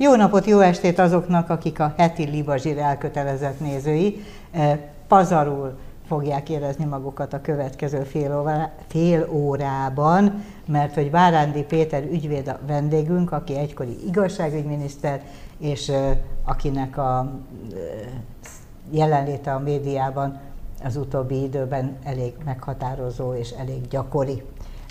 Jó napot, jó estét azoknak, akik a heti Libazsír elkötelezett nézői. Pazarul fogják érezni magukat a következő fél, órá, fél órában, mert hogy Várándi Péter ügyvéd a vendégünk, aki egykori igazságügyminiszter, és akinek a jelenléte a médiában az utóbbi időben elég meghatározó és elég gyakori.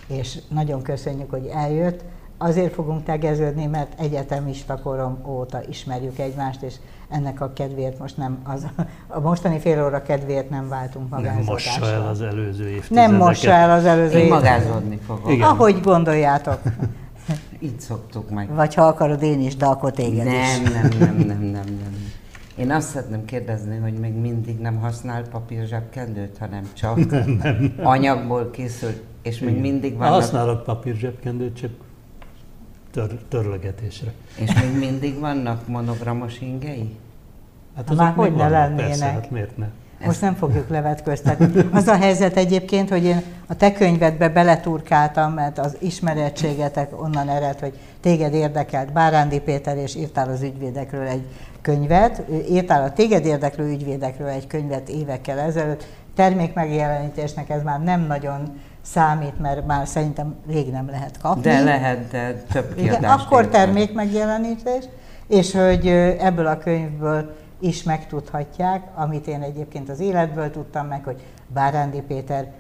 És nagyon köszönjük, hogy eljött. Azért fogunk tegeződni, mert egyetemista korom óta ismerjük egymást, és ennek a kedvéért most nem, az, a mostani fél óra kedvéért nem váltunk magánzódásra. Nem mossa el az előző évtizedeket. Nem mossa el az előző Én magázódni fogok. Igen. Ahogy gondoljátok. Így szoktuk meg. Vagy ha akarod én is, de akkor téged nem, is. Nem, nem, nem, nem, nem. Én azt szeretném kérdezni, hogy még mindig nem használ papír zsebkendőt, hanem csak nem, nem. anyagból készült, és még mindig van. Használok papír zsebkendőt, csak tör, törlegetésre. És még mindig vannak monogramos ingei? Hát Már hogy ne lennének? Persze, hát miért ne? Most nem fogjuk levetköztetni. Az a helyzet egyébként, hogy én a te könyvedbe beleturkáltam, mert az ismerettségetek onnan ered, hogy téged érdekelt Bárándi Péter, és írtál az ügyvédekről egy könyvet, írtál a téged érdeklő ügyvédekről egy könyvet évekkel ezelőtt, termékmegjelenítésnek ez már nem nagyon számít, mert már szerintem rég nem lehet kapni. De lehet, de több Igen, Akkor termék megjelenítés, és hogy ebből a könyvből is megtudhatják, amit én egyébként az életből tudtam meg, hogy Bárándi Péter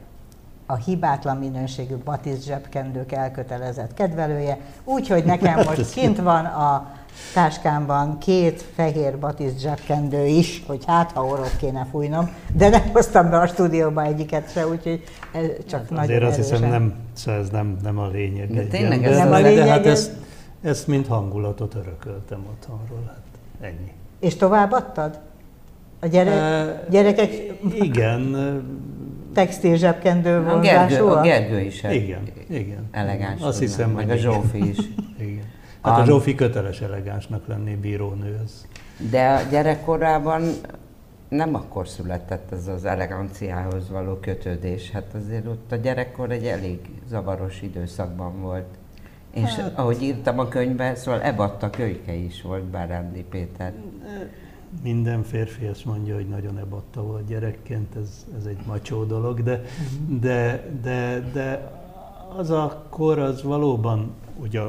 a hibátlan minőségű Batiz zsebkendők elkötelezett kedvelője, úgyhogy nekem most kint van a táskámban két fehér batisz zsebkendő is, hogy hát ha orrot kéne fújnom, de nem hoztam be a stúdióba egyiket se, úgyhogy ez csak hát nagyon Azért azt hiszem nem, szóval ez nem, nem a lényeg. De tényleg ez nem a lényeg. De hát ezt, ezt mint hangulatot örököltem otthonról, hát ennyi. És továbbadtad? A gyere, e, gyerekek... Igen. Textil zsebkendő a Gergő, a Gergő is. Igen, igen. Elegáns. Azt hiszem, meg a Zsófi is. igen. Hát a Zsófi köteles elegánsnak lenni bírónő. Az. De a gyerekkorában nem akkor született ez az eleganciához való kötődés. Hát azért ott a gyerekkor egy elég zavaros időszakban volt. És hát, ahogy írtam a könyvbe, szóval ebatta kölyke is volt Bárándi Péter. Minden férfi azt mondja, hogy nagyon ebatta volt gyerekként, ez, ez egy macsó dolog, de, uh-huh. de, de, de az a kor az valóban ugye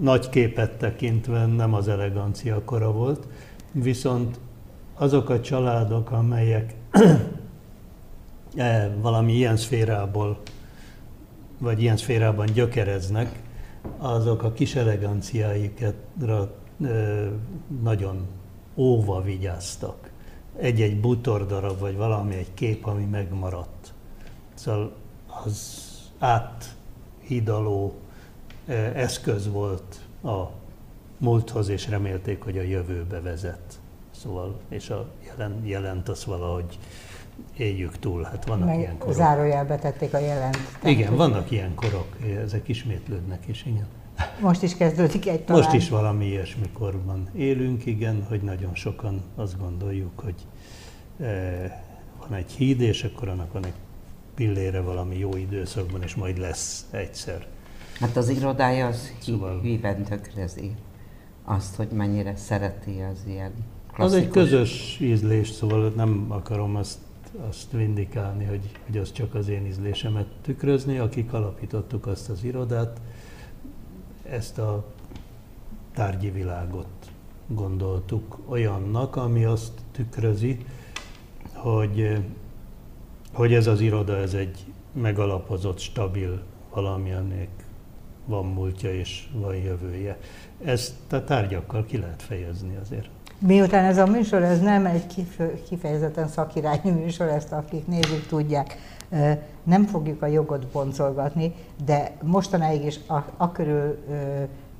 nagy képet tekintve nem az elegancia kora volt, viszont azok a családok, amelyek e, valami ilyen szférából, vagy ilyen szférában gyökereznek, azok a kis eleganciáikra e, nagyon óva vigyáztak. Egy-egy butordarab, vagy valami, egy kép, ami megmaradt. Szóval az áthidaló eszköz volt a múlthoz, és remélték, hogy a jövőbe vezet. Szóval, és a jelen, jelent az valahogy éljük túl. Hát vannak Meg ilyen korok. Zárójelbe tették a jelent. Igen, hogy... vannak ilyen korok, ezek ismétlődnek is, igen. Most is kezdődik egy talán. Most is valami ilyesmi korban élünk, igen, hogy nagyon sokan azt gondoljuk, hogy e, van egy híd, és akkor annak van egy pillére valami jó időszakban, és majd lesz egyszer. Hát az irodája az szóval... híven tökrezi azt, hogy mennyire szereti az ilyen klasszikus. Az egy közös ízlés, szóval nem akarom azt, azt vindikálni, hogy, hogy az csak az én ízlésemet tükrözni. Akik alapítottuk azt az irodát, ezt a tárgyi világot gondoltuk olyannak, ami azt tükrözi, hogy, hogy ez az iroda, ez egy megalapozott, stabil valami, van múltja és van jövője. Ezt a tárgyakkal ki lehet fejezni azért. Miután ez a műsor, ez nem egy kifejezetten szakirányú műsor, ezt akik nézik tudják, nem fogjuk a jogot boncolgatni, de mostanáig is a, a körül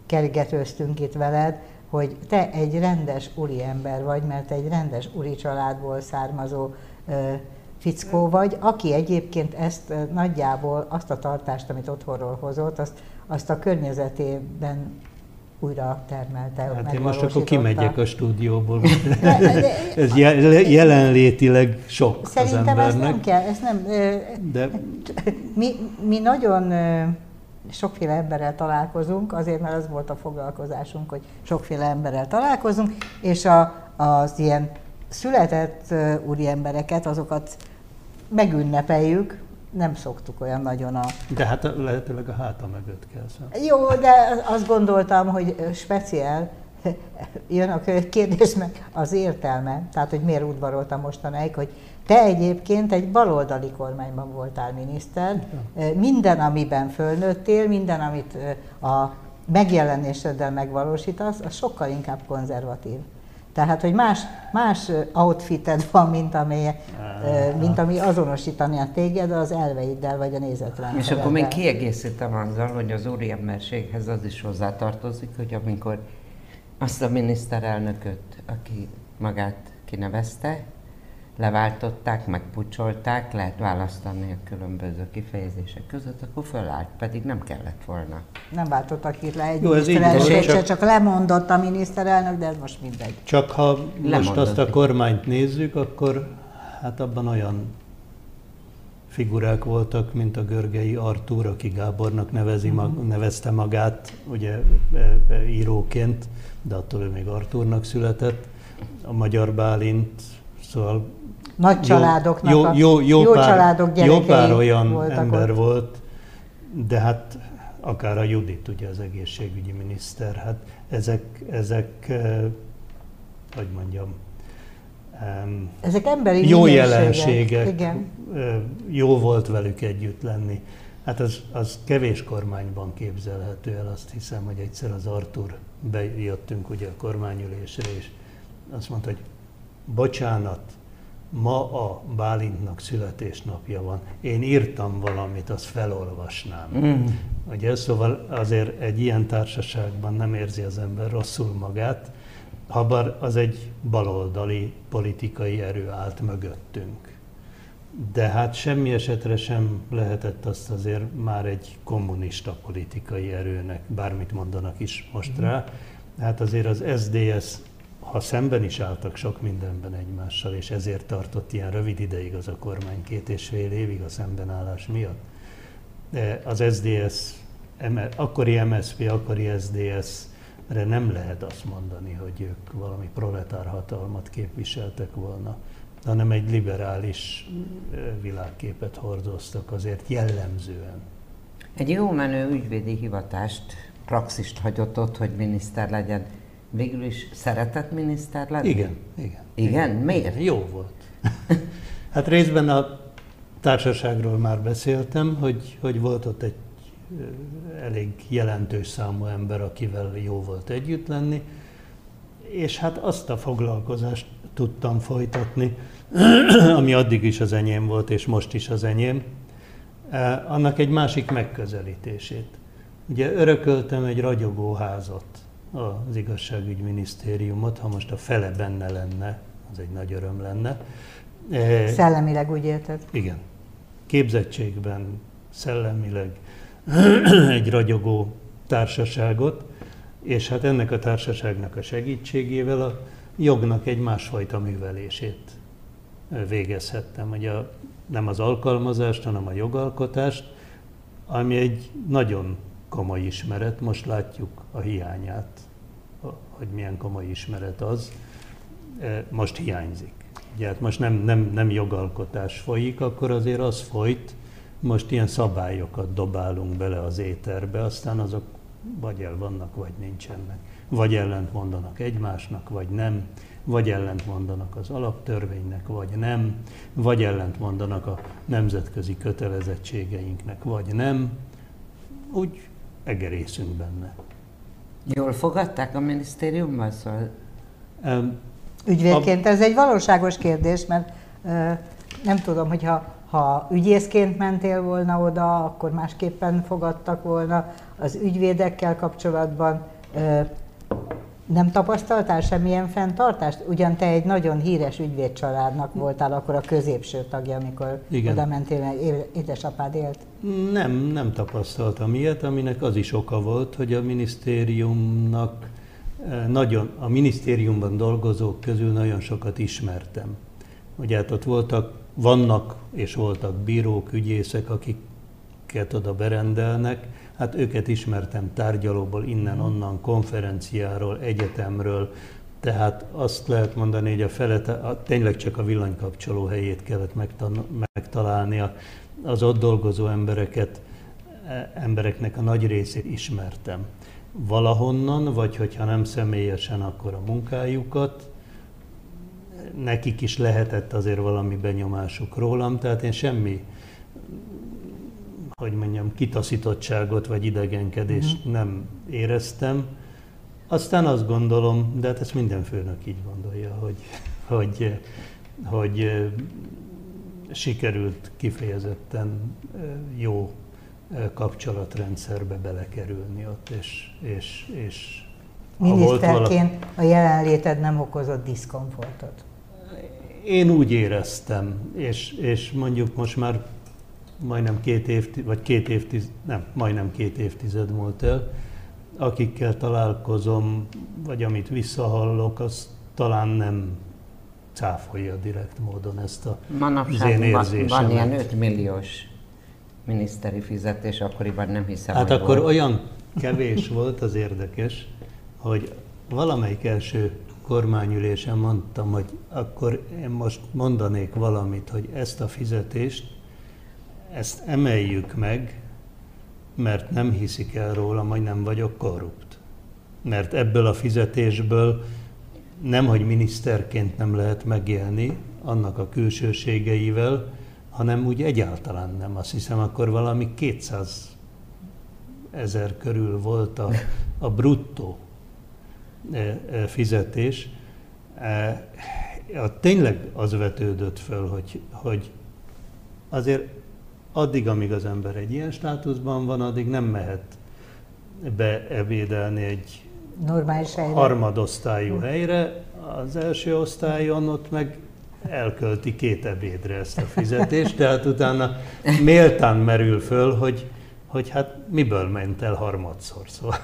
kergetőztünk itt veled, hogy te egy rendes úri ember vagy, mert egy rendes úri családból származó fickó vagy, aki egyébként ezt nagyjából azt a tartást, amit otthonról hozott, azt azt a környezetében újra termelte. Hát én most akkor kimegyek a stúdióból. ez jelenlétileg sok Szerintem az embernek. ez nem kell, ez nem. De... Mi, mi nagyon sokféle emberrel találkozunk, azért mert az volt a foglalkozásunk, hogy sokféle emberrel találkozunk, és a, az ilyen született úri embereket, azokat megünnepeljük, nem szoktuk olyan nagyon a... De hát lehetőleg a háta mögött kell szem. Jó, de azt gondoltam, hogy speciál, jön a kérdés, meg az értelme, tehát hogy miért udvaroltam mostanáig, hogy te egyébként egy baloldali kormányban voltál miniszter, minden, amiben fölnőttél, minden, amit a megjelenéseddel megvalósítasz, az sokkal inkább konzervatív. Tehát, hogy más, más outfited van, mint ami, mint ami azonosítani a téged az elveiddel, vagy a nézetrendszereddel. És akkor még kiegészítem azzal, hogy az úriemberséghez az is hozzátartozik, hogy amikor azt a miniszterelnököt, aki magát kinevezte, leváltották, megpucsolták, lehet választani a különböző kifejezések között, akkor fölállt, pedig nem kellett volna. Nem váltottak itt le egy Jó, miniszterelnök, csak... csak lemondott a miniszterelnök, de ez most mindegy. Csak ha Lemondott most azt a kormányt nézzük, akkor hát abban olyan figurák voltak, mint a Görgei Artúr, aki Gábornak nevezi, mag, nevezte magát, ugye e, e, íróként, de attól ő még Artúrnak született. A Magyar Bálint, szóval nagy családoknak jó, jó, jó, jó pár, családok Jó pár olyan ember ott. volt, de hát akár a Judit, ugye az egészségügyi miniszter, hát ezek, ezek eh, hogy mondjam, ezek emberi jó jelenségek, Igen. Eh, jó volt velük együtt lenni. Hát az, az kevés kormányban képzelhető el, azt hiszem, hogy egyszer az Artur bejöttünk ugye a kormányülésre, és azt mondta, hogy bocsánat, ma a Bálintnak születésnapja van. Én írtam valamit, azt felolvasnám. Mm. Ugye, szóval azért egy ilyen társaságban nem érzi az ember rosszul magát, habár az egy baloldali politikai erő állt mögöttünk. De hát semmi esetre sem lehetett azt azért már egy kommunista politikai erőnek, bármit mondanak is most rá. Hát azért az SDS ha szemben is álltak sok mindenben egymással, és ezért tartott ilyen rövid ideig az a kormány, két és fél évig a szembenállás miatt, az SDS, akkori MSZP, akkori SDS-re nem lehet azt mondani, hogy ők valami proletár hatalmat képviseltek volna, hanem egy liberális világképet hordoztak azért jellemzően. Egy jó menő ügyvédi hivatást, praxist hagyott ott, hogy miniszter legyen végül is szeretett miniszter lenni? Igen, igen. Igen? igen. Miért? Jó volt. hát részben a társaságról már beszéltem, hogy, hogy volt ott egy elég jelentős számú ember, akivel jó volt együtt lenni, és hát azt a foglalkozást tudtam folytatni, ami addig is az enyém volt, és most is az enyém, annak egy másik megközelítését. Ugye örököltem egy ragyogó házat, az igazságügyminisztériumot, ha most a fele benne lenne, az egy nagy öröm lenne. E, szellemileg úgy érted? Igen. Képzettségben, szellemileg egy ragyogó társaságot, és hát ennek a társaságnak a segítségével a jognak egy másfajta művelését végezhettem. Ugye nem az alkalmazást, hanem a jogalkotást, ami egy nagyon komoly ismeret, most látjuk a hiányát, hogy milyen komoly ismeret az, e, most hiányzik. Ugye hát most nem, nem, nem jogalkotás folyik, akkor azért az folyt, most ilyen szabályokat dobálunk bele az éterbe, aztán azok vagy el vannak, vagy nincsenek. Vagy ellent mondanak egymásnak, vagy nem, vagy ellent mondanak az alaptörvénynek, vagy nem, vagy ellent mondanak a nemzetközi kötelezettségeinknek, vagy nem. Úgy egerészünk benne. Jól fogadták a minisztériumban? Szóval... Um, Ügyvédként a... ez egy valóságos kérdés, mert uh, nem tudom, hogyha ha ügyészként mentél volna oda, akkor másképpen fogadtak volna az ügyvédekkel kapcsolatban. Uh, nem tapasztaltál semmilyen fenntartást? Ugyan te egy nagyon híres ügyvédcsaládnak voltál akkor a középső tagja, amikor Igen. oda mentél, édesapád élt. Nem, nem tapasztaltam ilyet, aminek az is oka volt, hogy a minisztériumnak eh, nagyon, a minisztériumban dolgozók közül nagyon sokat ismertem. Ugye hát ott voltak, vannak és voltak bírók, ügyészek, akik akiket oda berendelnek, hát őket ismertem tárgyalóból, innen-onnan, konferenciáról, egyetemről, tehát azt lehet mondani, hogy a felete, a, tényleg csak a villanykapcsoló helyét kellett megtalálni, az ott dolgozó embereket, e, embereknek a nagy részét ismertem. Valahonnan, vagy hogyha nem személyesen, akkor a munkájukat, nekik is lehetett azért valami benyomásuk rólam, tehát én semmi, hogy mondjam, kitaszítottságot vagy idegenkedést mm-hmm. nem éreztem. Aztán azt gondolom, de hát ezt minden főnök így gondolja, hogy, hogy, hogy sikerült kifejezetten jó kapcsolatrendszerbe belekerülni ott, és, és, és Miniszterként a jelenléted nem okozott diszkomfortot? Én úgy éreztem, és, és mondjuk most már majdnem két évtized, vagy két évtized, nem, majdnem két évtized múlt el, akikkel találkozom, vagy amit visszahallok, az talán nem cáfolja direkt módon ezt a Manapság van, van ilyen 5 milliós miniszteri fizetés, akkoriban nem hiszem, Hát akkor volt. olyan kevés volt, az érdekes, hogy valamelyik első kormányülésen mondtam, hogy akkor én most mondanék valamit, hogy ezt a fizetést, ezt emeljük meg, mert nem hiszik el róla, hogy nem vagyok korrupt. Mert ebből a fizetésből nem, hogy miniszterként nem lehet megélni annak a külsőségeivel, hanem úgy egyáltalán nem. Azt hiszem, akkor valami 200 ezer körül volt a, a bruttó e, e, fizetés. E, tényleg az vetődött föl, hogy, hogy azért addig, amíg az ember egy ilyen státuszban van, addig nem mehet beebédelni egy normális helyre. harmadosztályú helyre, az első osztályon ott meg elkölti két ebédre ezt a fizetést, tehát utána méltán merül föl, hogy, hogy hát miből ment el harmadszor. Szóval.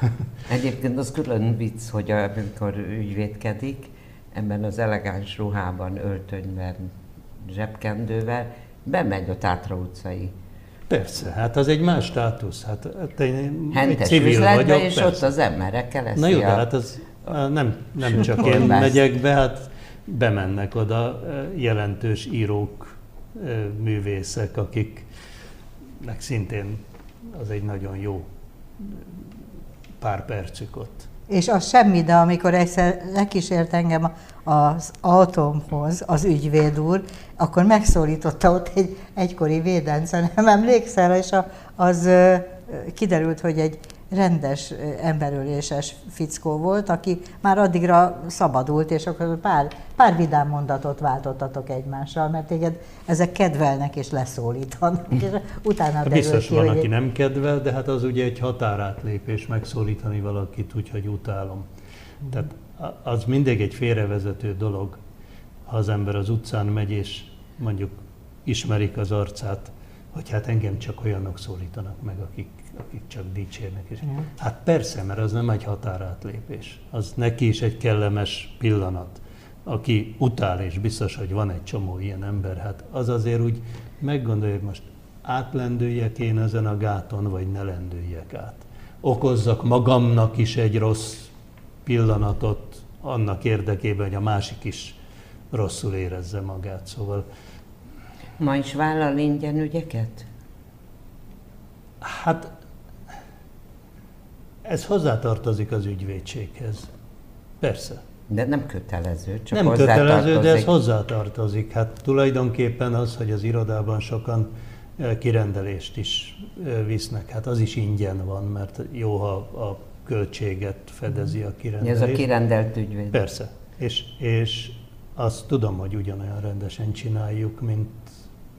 Egyébként az külön vicc, hogy amikor ügyvédkedik, ebben az elegáns ruhában, öltönyben, zsebkendővel, bemegy a Tátra utcai Persze, hát az egy más státusz. Hát, hát én Hentes egy civil vagyok, és persze. ott az emberekkel lesz. Na jó, de hát az nem, nem csak én megyek be, hát bemennek oda jelentős írók, művészek, akiknek szintén az egy nagyon jó pár percük ott. És az semmi, de amikor egyszer lekísért engem az autómhoz az ügyvéd úr, akkor megszólította ott egy egykori védence, nem emlékszel, és az kiderült, hogy egy rendes emberöléses fickó volt, aki már addigra szabadult, és akkor pár, pár vidám mondatot váltottatok egymással, mert téged ezek kedvelnek és leszólítanak, és utána hát Biztos ki, van, aki egy... nem kedvel, de hát az ugye egy határátlépés megszólítani valakit, úgyhogy utálom. Tehát az mindig egy félrevezető dolog, ha az ember az utcán megy, és mondjuk ismerik az arcát, hogy hát engem csak olyanok szólítanak meg, akik akik csak dicsérnek. És mm. Hát persze, mert az nem egy határátlépés. Az neki is egy kellemes pillanat. Aki utál, és biztos, hogy van egy csomó ilyen ember, hát az azért úgy meggondolja, hogy most átlendüljek én ezen a gáton, vagy ne lendüljek át. Okozzak magamnak is egy rossz pillanatot annak érdekében, hogy a másik is rosszul érezze magát. Szóval Ma is vállal ingyen ügyeket? Hát ez hozzátartozik az ügyvédséghez. Persze. De nem kötelező, csak Nem kötelező, de ez hozzátartozik. Hát tulajdonképpen az, hogy az irodában sokan e, kirendelést is e, visznek, hát az is ingyen van, mert jó, ha a költséget fedezi a kirendelés. Ez a kirendelt ügyvéd. Persze. És, és azt tudom, hogy ugyanolyan rendesen csináljuk, mint,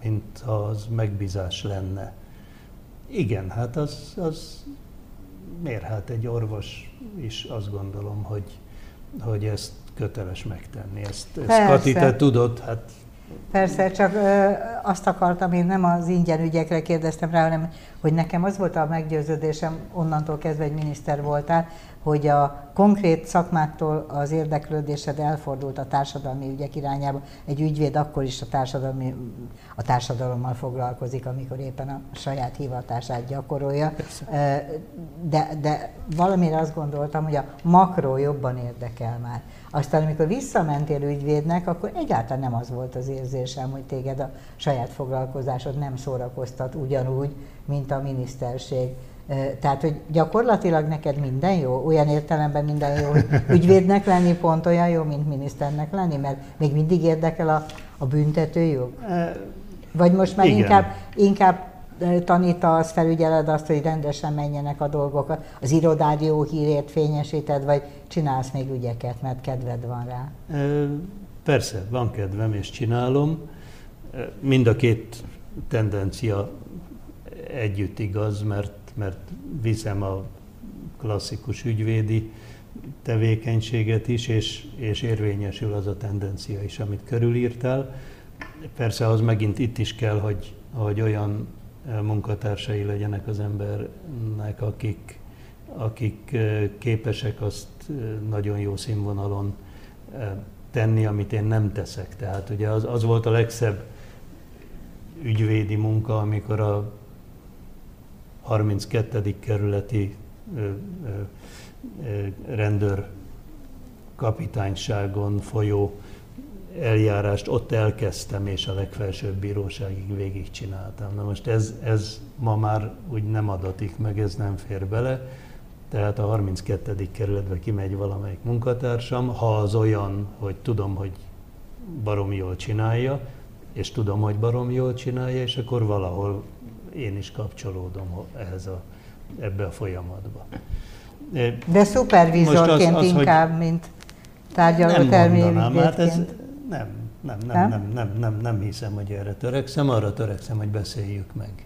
mint ha az megbízás lenne. Igen, hát az, az miért hát egy orvos is azt gondolom, hogy, hogy ezt köteles megtenni. Ezt, ezt Kati, te tudod, hát Persze, csak ö, azt akartam, én nem az ingyen ügyekre kérdeztem rá, hanem hogy nekem az volt a meggyőződésem, onnantól kezdve egy miniszter voltál, hogy a konkrét szakmáktól az érdeklődésed elfordult a társadalmi ügyek irányába. Egy ügyvéd akkor is a, társadalmi, a társadalommal foglalkozik, amikor éppen a saját hivatását gyakorolja. De, de valamire azt gondoltam, hogy a makro jobban érdekel már. Aztán, amikor visszamentél ügyvédnek, akkor egyáltalán nem az volt az érzésem, hogy téged a saját foglalkozásod nem szórakoztat ugyanúgy, mint a miniszterség. Tehát, hogy gyakorlatilag neked minden jó, olyan értelemben minden jó, hogy ügyvédnek lenni pont olyan jó, mint miniszternek lenni, mert még mindig érdekel a, a büntetőjog? Vagy most már inkább, inkább tanítasz, felügyeled azt, hogy rendesen menjenek a dolgok, az irodád jó hírét fényesíted, vagy csinálsz még ügyeket, mert kedved van rá? Persze, van kedvem, és csinálom. Mind a két tendencia együtt igaz, mert, mert viszem a klasszikus ügyvédi tevékenységet is, és, és érvényesül az a tendencia is, amit körülírtál. Persze az megint itt is kell, hogy, hogy olyan munkatársai legyenek az embernek, akik, akik képesek azt nagyon jó színvonalon tenni, amit én nem teszek. Tehát ugye az, az volt a legszebb ügyvédi munka, amikor a 32. kerületi rendőr kapitányságon folyó eljárást ott elkezdtem, és a legfelsőbb bíróságig végigcsináltam. Na most ez, ez ma már úgy nem adatik meg, ez nem fér bele. Tehát a 32. kerületbe kimegy valamelyik munkatársam, ha az olyan, hogy tudom, hogy barom jól csinálja, és tudom, hogy barom jól csinálja, és akkor valahol én is kapcsolódom ehhez a, ebbe a folyamatba. De szupervizorként az, az, inkább, mint tárgyaló mondanám, Hát ez nem, nem, nem, nem, nem, nem, nem, hiszem, hogy erre törekszem, arra törekszem, hogy beszéljük meg.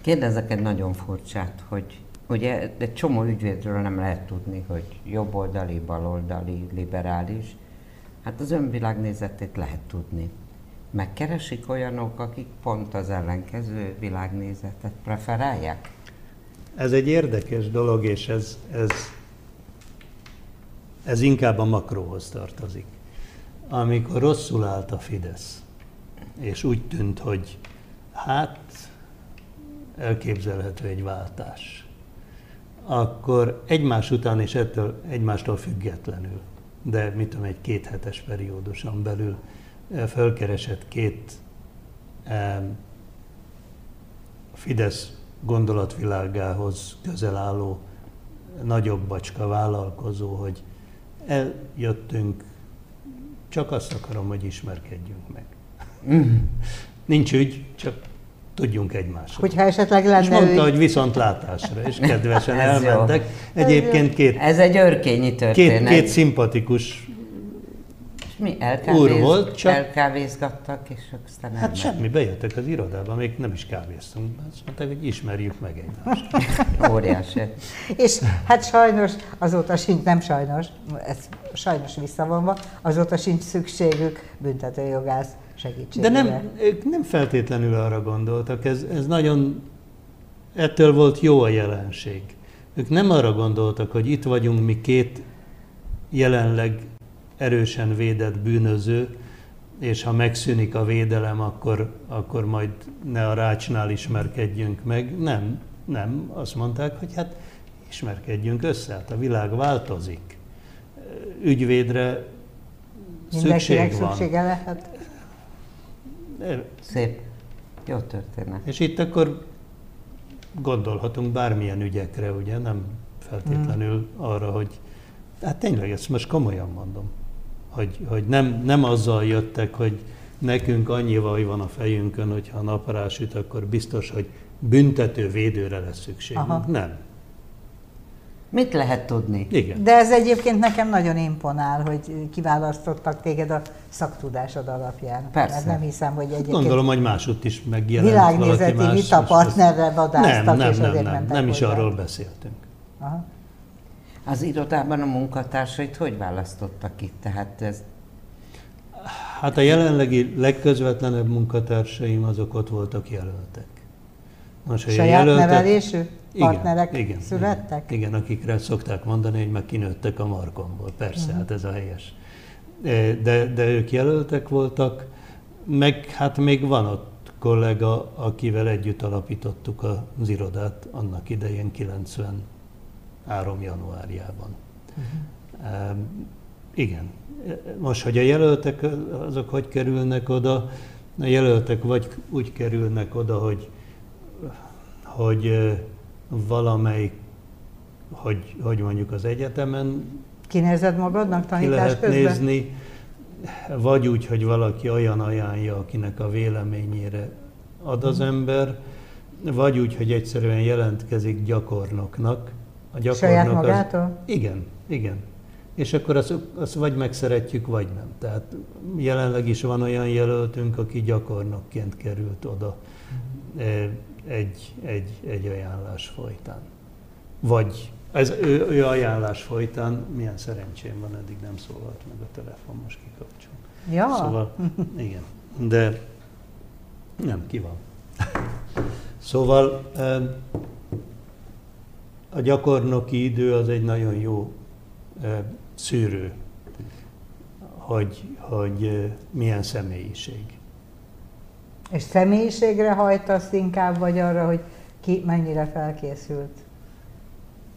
Kérdezek egy nagyon furcsát, hogy ugye de csomó ügyvédről nem lehet tudni, hogy jobboldali, baloldali, liberális. Hát az önvilágnézetét lehet tudni. Megkeresik olyanok, akik pont az ellenkező világnézetet preferálják? Ez egy érdekes dolog, és ez, ez, ez inkább a makróhoz tartozik amikor rosszul állt a Fidesz, és úgy tűnt, hogy hát elképzelhető egy váltás, akkor egymás után és ettől egymástól függetlenül, de mit tudom, egy kéthetes perióduson belül felkeresett két Fidesz gondolatvilágához közel álló nagyobb bacska vállalkozó, hogy eljöttünk csak azt akarom, hogy ismerkedjünk meg. Mm. Nincs ügy, csak tudjunk egymásról. Hogyha esetleg lenne És mondta, ügy... hogy viszontlátásra, és kedvesen elmentek. Egyébként két... Ez egy örkényi történet. Két, két szimpatikus mi elkávéz, úr volt, csak... elkávézgattak, és aztán Hát semmi, bejöttek az irodába, még nem is kávéztunk. Azt mondták, hogy ismerjük meg egymást. Óriási. és hát sajnos, azóta sincs, nem sajnos, ez sajnos visszavonva, azóta sincs szükségük büntetőjogász segítségére. De nem, ők nem feltétlenül arra gondoltak, ez, ez nagyon, ettől volt jó a jelenség. Ők nem arra gondoltak, hogy itt vagyunk mi két jelenleg erősen védett bűnöző, és ha megszűnik a védelem, akkor, akkor majd ne a rácsnál ismerkedjünk meg. Nem, nem. Azt mondták, hogy hát ismerkedjünk össze, hát a világ változik. Ügyvédre szükség van. szüksége lehet. Szép. Jó történet. És itt akkor gondolhatunk bármilyen ügyekre, ugye, nem feltétlenül hmm. arra, hogy hát tényleg ezt most komolyan mondom hogy, hogy nem, nem azzal jöttek, hogy nekünk annyi vaj van a fejünkön, hogy ha napra süt, akkor biztos, hogy büntető védőre lesz szükség. Aha. Nem. Mit lehet tudni? Igen. De ez egyébként nekem nagyon imponál, hogy kiválasztottak téged a szaktudásod alapján. Persze. Mert nem hiszem, hogy egyébként... Gondolom, hogy máshogy is megjelent Világnézeti vita partnerre vadáztak, nem, nem, és nem, azért nem, nem, nem is arról beszéltünk. Aha. Az irodában a munkatársait hogy választottak itt? Tehát ez... Hát a jelenlegi legközvetlenebb munkatársaim azok ott voltak jelöltek. Most, Saját jelöltek, nevelésű? partnerek igen, igen, születtek? Igen, igen, akikre szokták mondani, hogy meg kinőttek a markomból. Persze, uh-huh. hát ez a helyes. De, de ők jelöltek voltak, meg hát még van ott kollega, akivel együtt alapítottuk az irodát annak idején 93. januárjában. Uh-huh. Igen. Most, hogy a jelöltek azok hogy kerülnek oda, a jelöltek vagy úgy kerülnek oda, hogy, hogy valamelyik, hogy, hogy mondjuk az egyetemen Kinézed magadnak tanítás ki lehet közben? nézni, vagy úgy, hogy valaki olyan ajánlja, akinek a véleményére ad az hmm. ember, vagy úgy, hogy egyszerűen jelentkezik gyakornoknak. A gyakornok Saját magától? Az, igen, igen. És akkor azt, azt vagy megszeretjük, vagy nem. Tehát jelenleg is van olyan jelöltünk, aki gyakornokként került oda hmm. egy, egy, egy ajánlás folytán. Vagy ez ő, ő ajánlás folytán, milyen szerencsém van, eddig nem szólalt meg a telefon, most kikapcsol. Ja. Szóval, igen, de nem, ki van. Szóval a gyakornoki idő az egy nagyon jó szűrő, hogy, hogy milyen személyiség. És személyiségre hajtasz inkább, vagy arra, hogy ki mennyire felkészült?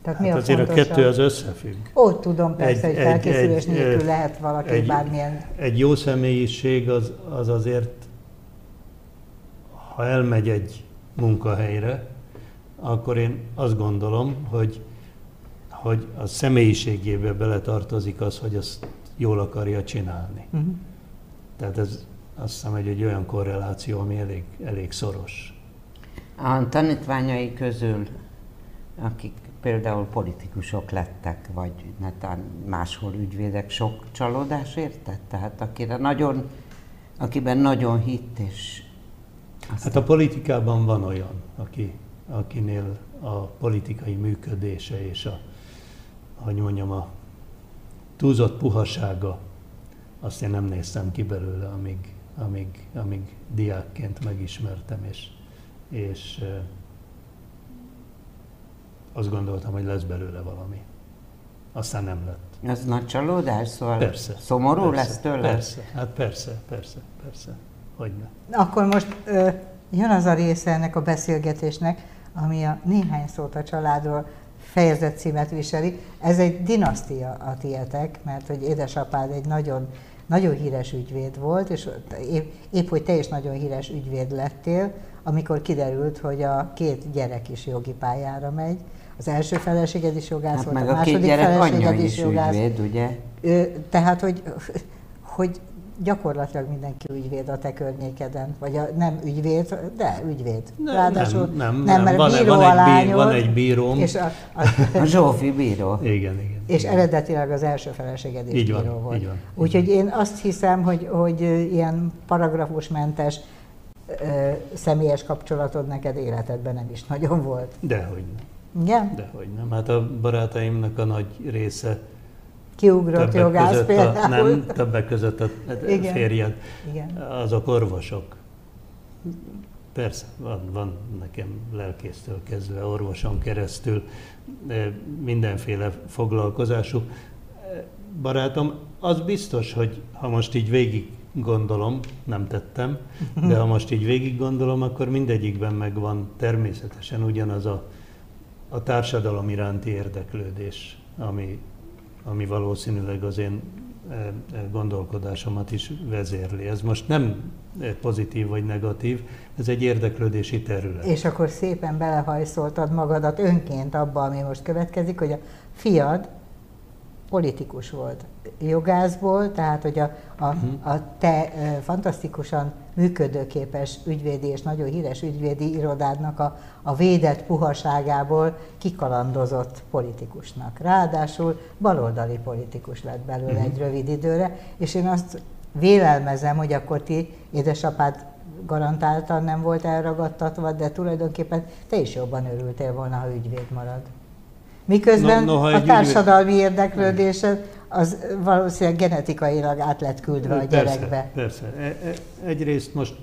Tehát hát mi a azért fontosabb? a kettő az összefügg. Ó, tudom persze, egy, hogy felkészülés egy, nélkül egy, lehet valaki egy, bármilyen... Egy jó személyiség az, az azért, ha elmegy egy munkahelyre, akkor én azt gondolom, hogy, hogy a személyiségébe beletartozik az, hogy azt jól akarja csinálni. Uh-huh. Tehát ez azt hiszem, hogy egy olyan korreláció, ami elég, elég szoros. A tanítványai közül, akik például politikusok lettek, vagy netán máshol ügyvédek, sok csalódás értett? Tehát akire nagyon, akiben nagyon hitt, és... Aztán... Hát a politikában van olyan, aki, akinél a politikai működése és a, hogy mondjam, a túlzott puhasága, azt én nem néztem ki belőle, amíg, amíg, amíg diákként megismertem, és, és azt gondoltam, hogy lesz belőle valami. Aztán nem lett. Ez nagy csalódás, szóval persze, szomorú persze, lesz tőle? Persze, hát persze, persze, persze, hogy ne. Akkor most ö, jön az a része ennek a beszélgetésnek, ami a néhány szót a családról fejezett címet viseli. Ez egy dinasztia a tietek, mert hogy édesapád egy nagyon, nagyon híres ügyvéd volt, és épp, épp hogy te is nagyon híres ügyvéd lettél, amikor kiderült, hogy a két gyerek is jogi pályára megy, az első feleséged is jogász hát volt, a második feleséged is jogász. Ügyvéd, ugye? Tehát, hogy, hogy gyakorlatilag mindenki ügyvéd a te környékeden, vagy a, nem ügyvéd, de ügyvéd. Nem, Ráadásul nem, nem, nem, mert van, bíró van, egy bír, van egy bíróm. És a, a, a Zsófi bíró. Igen, igen. És igen. eredetileg az első feleséged is így bíró van, volt. Így van, Úgyhogy én azt hiszem, hogy, hogy ilyen paragrafusmentes személyes kapcsolatod neked életedben nem is nagyon volt. Dehogy nem. Igen? Dehogy nem. Hát a barátaimnak a nagy része Kiugrott jogász például. A, nem, többek között a Igen. férjed. Igen. Azok orvosok. Persze, van, van nekem lelkésztől kezdve, orvoson keresztül mindenféle foglalkozásuk. Barátom, az biztos, hogy ha most így végig gondolom, nem tettem, de ha most így végig gondolom, akkor mindegyikben megvan természetesen ugyanaz a a társadalom iránti érdeklődés, ami, ami valószínűleg az én e, e, gondolkodásomat is vezérli. Ez most nem pozitív vagy negatív, ez egy érdeklődési terület. És akkor szépen belehajszoltad magadat önként abba, ami most következik, hogy a fiad politikus volt, jogászból, tehát hogy a, a, uh-huh. a te e, fantasztikusan működőképes ügyvédi és nagyon híres ügyvédi irodádnak a, a védett puhaságából kikalandozott politikusnak. Ráadásul baloldali politikus lett belőle uh-huh. egy rövid időre, és én azt vélelmezem, hogy akkor ti, édesapád garantáltan nem volt elragadtatva, de tulajdonképpen te is jobban örültél volna, ha ügyvéd marad. Miközben no, no, a társadalmi ügyvéd... érdeklődése az valószínűleg genetikailag át lett küldve a gyerekbe. Persze, persze. Egyrészt most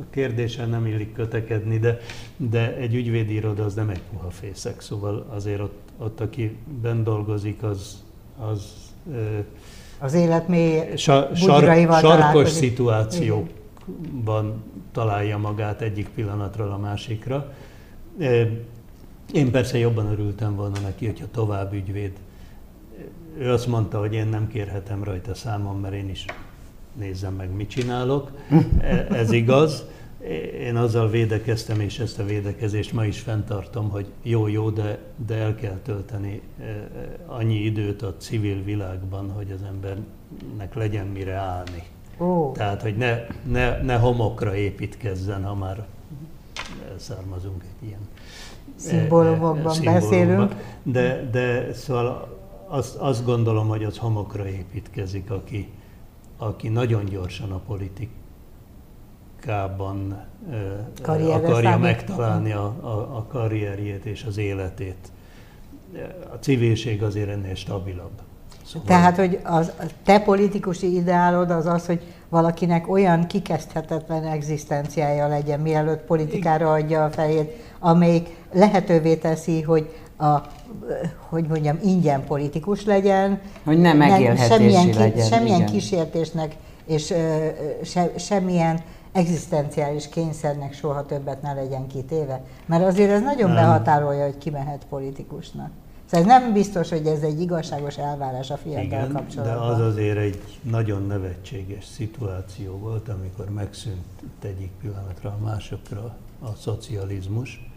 a kérdésen nem illik kötekedni, de, de egy ügyvédi iroda az nem egy puha fészek, szóval azért ott, ott aki bent dolgozik, az, az az élet mély sa, sar, sarkos szituációkban találja magát egyik pillanatról a másikra. Én persze jobban örültem volna neki, hogyha tovább ügyvéd. Ő azt mondta, hogy én nem kérhetem rajta számon, mert én is nézzem meg, mit csinálok. E, ez igaz. Én azzal védekeztem, és ezt a védekezést ma is fenntartom, hogy jó-jó, de, de el kell tölteni e, annyi időt a civil világban, hogy az embernek legyen mire állni. Oh. Tehát, hogy ne, ne, ne homokra építkezzen, ha már származunk egy ilyen szimbólumokban beszélünk. De, de szóval azt, azt gondolom, hogy az homokra építkezik, aki, aki nagyon gyorsan a politikában Karrierre akarja számít. megtalálni a, a, a karrierjét és az életét. A civilség azért ennél stabilabb. Szóval... Tehát, hogy az, a te politikusi ideálod az az, hogy valakinek olyan kikezdhetetlen egzisztenciája legyen, mielőtt politikára adja a fejét, amelyik lehetővé teszi, hogy a, hogy mondjam, ingyen politikus legyen. Hogy nem megélhetési semmilyen, legyen. Semmilyen igen. kísértésnek és se, semmilyen egzisztenciális kényszernek soha többet ne legyen kitéve. Mert azért ez nagyon nem. behatárolja, hogy ki mehet politikusnak. Szóval ez nem biztos, hogy ez egy igazságos elvárás a fiatal kapcsolatban. de az azért egy nagyon nevetséges szituáció volt, amikor megszűnt egyik pillanatra a másokra a szocializmus,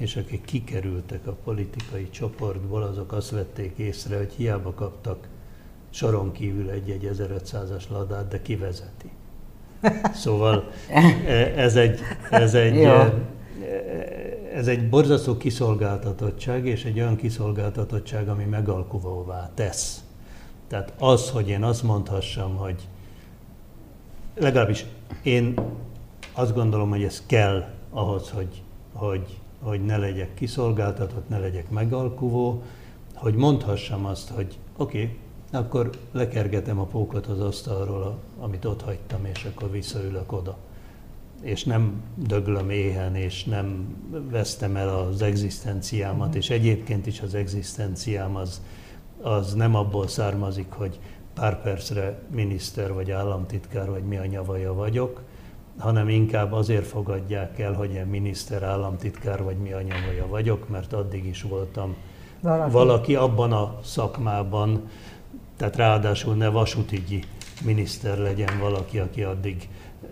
és akik kikerültek a politikai csoportból, azok azt vették észre, hogy hiába kaptak soron kívül egy-egy 1500-as ladát, de kivezeti. Szóval e, ez egy, ez egy, e, ez egy borzasztó kiszolgáltatottság, és egy olyan kiszolgáltatottság, ami megalkuvóvá tesz. Tehát az, hogy én azt mondhassam, hogy legalábbis én azt gondolom, hogy ez kell ahhoz, hogy, hogy, hogy ne legyek kiszolgáltatott, ne legyek megalkuvó, hogy mondhassam azt, hogy oké, okay, akkor lekergetem a pókot az asztalról, amit ott hagytam, és akkor visszaülök oda. És nem döglöm éhen, és nem vesztem el az egzisztenciámat, mm. és egyébként is az egzisztenciám az, az nem abból származik, hogy pár percre miniszter vagy államtitkár vagy mi a nyavaja vagyok, hanem inkább azért fogadják el, hogy én miniszter, államtitkár vagy mi a nyavaja vagyok, mert addig is voltam valaki, valaki abban a szakmában, tehát ráadásul ne vasútügyi miniszter legyen valaki, aki addig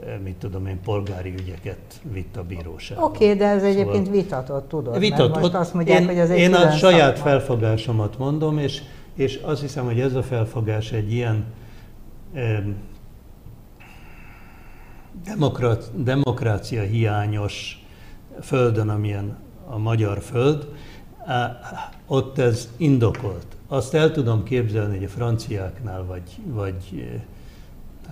eh, mit tudom én, polgári ügyeket vitt a bíróságba. Oké, okay, de ez szóval egyébként vitatott, tudod? Vitatott. most azt mondják, én, hogy az egy Én a saját szakma. felfogásomat mondom, és, és azt hiszem, hogy ez a felfogás egy ilyen demokrat, demokrácia hiányos földön, amilyen a magyar föld, ott ez indokolt. Azt el tudom képzelni, hogy a franciáknál, vagy, vagy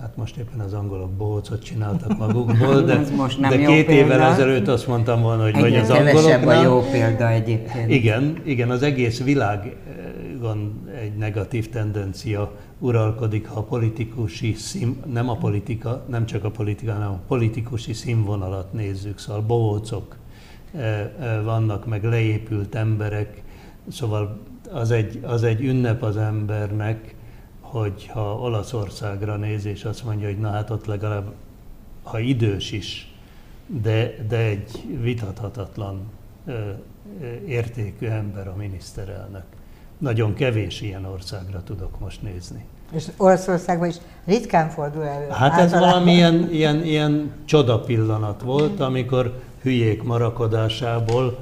hát most éppen az angolok bohócot csináltak magukból, de, most nem de két példa. évvel ezelőtt azt mondtam volna, hogy vagy az angoloknál... a jó példa egyébként. Igen, igen, az egész világon egy negatív tendencia uralkodik, ha a politikusi szín, nem a politika, nem csak a politika, hanem a politikusi színvonalat nézzük, szóval bohócok vannak, meg leépült emberek, szóval az egy, az egy ünnep az embernek, hogyha Olaszországra néz, és azt mondja, hogy na hát ott legalább, ha idős is, de, de egy vitathatatlan ö, értékű ember a miniszterelnök. Nagyon kevés ilyen országra tudok most nézni. És Olaszországban is ritkán fordul elő. Hát ez valami ilyen, ilyen, ilyen csoda pillanat volt, amikor hülyék marakodásából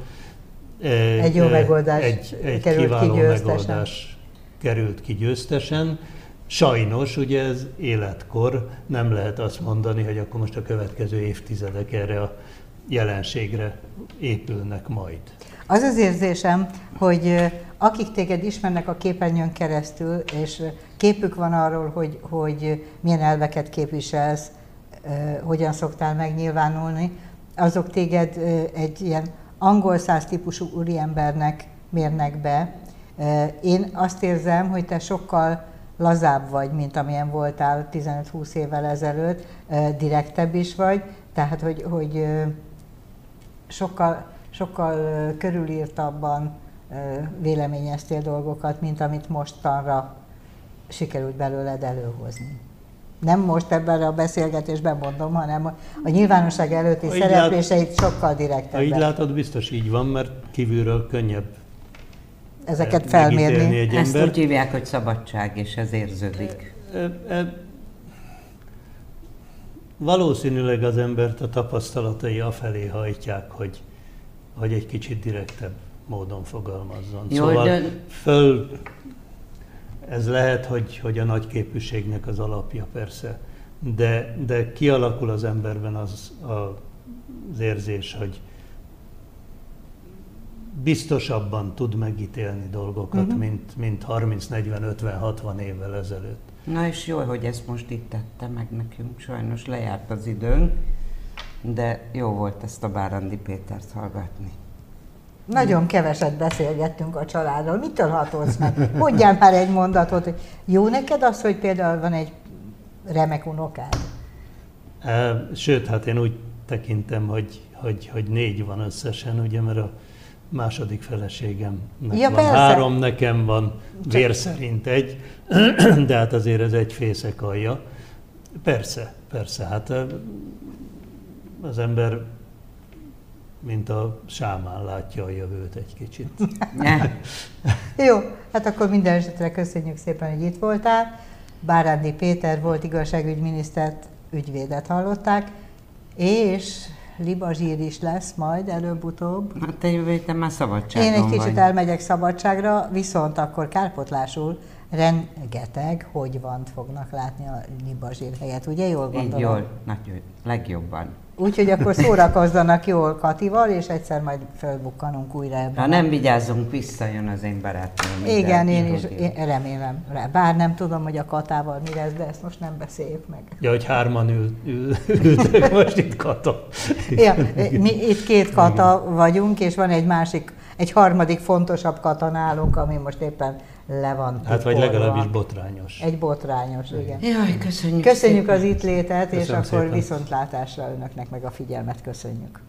egy jó megoldás egy, egy került kiváló ki megoldás került ki győztesen. Sajnos ugye ez életkor, nem lehet azt mondani, hogy akkor most a következő évtizedek erre a jelenségre épülnek majd. Az az érzésem, hogy akik téged ismernek a képernyőn keresztül, és képük van arról, hogy, hogy milyen elveket képviselsz, hogyan szoktál megnyilvánulni, azok téged egy ilyen angol száz típusú úriembernek mérnek be. Én azt érzem, hogy te sokkal lazább vagy, mint amilyen voltál 15-20 évvel ezelőtt, direktebb is vagy, tehát hogy, hogy sokkal, sokkal körülírtabban véleményeztél dolgokat, mint amit mostanra sikerült belőled előhozni. Nem most ebben a beszélgetésben mondom, hanem a nyilvánosság előtti szerepléseit lát, sokkal direktebben. Ha így látod, biztos így van, mert kívülről könnyebb ezeket felmérni. Egy Ezt úgy hívják, hogy szabadság, és ez érződik. E, e, e, valószínűleg az embert a tapasztalatai afelé hajtják, hogy, hogy egy kicsit direktebb módon fogalmazzon. Jó, szóval de... föl, ez lehet, hogy, hogy a nagy képűségnek az alapja persze, de, de kialakul az emberben az, a, az érzés, hogy, biztosabban tud megítélni dolgokat, uh-huh. mint, mint 30, 40, 50, 60 évvel ezelőtt. Na és jó, hogy ezt most itt tette meg nekünk, sajnos lejárt az időnk, de jó volt ezt a Bárandi Pétert hallgatni. Nagyon keveset beszélgettünk a családról. Mitől hatolsz meg? Mondjál már egy mondatot, hogy jó neked az, hogy például van egy remek unokád? Sőt, hát én úgy tekintem, hogy, hogy, hogy négy van összesen, ugye, mert a második feleségem ja, van persze. három, nekem van vér szerint egy, de hát azért ez egy fészek alja. Persze, persze, hát az ember mint a sámán látja a jövőt egy kicsit. Jó, hát akkor minden esetre köszönjük szépen, hogy itt voltál. Bárándi Péter volt igazságügyminisztert, ügyvédet hallották, és libazsír is lesz majd előbb-utóbb. Hát te jövő héten már szabadságon Én egy kicsit vagy. elmegyek szabadságra, viszont akkor kárpotlásul rengeteg hogy van fognak látni a libazsír helyet, ugye jól gondolom? Így jól, nagy, legjobban. Úgyhogy akkor szórakozzanak jól Katival, és egyszer majd fölbukkanunk újra ebben. Ha nem vigyázunk, visszajön az én barátom. Igen, én is én remélem rá. Bár nem tudom, hogy a Katával mi lesz, de ezt most nem beszéljük meg. Ja, hogy hárman ül, ül, ültök most itt Kata. Ja, mi itt két Kata vagyunk, és van egy másik, egy harmadik fontosabb Kata nálunk, ami most éppen le van. Hát vagy legalábbis botrányos. Egy botrányos, igen. Jaj, köszönjük Köszönjük szépen. az itt létet, Köszönöm és akkor szépen. viszontlátásra önöknek meg a figyelmet köszönjük.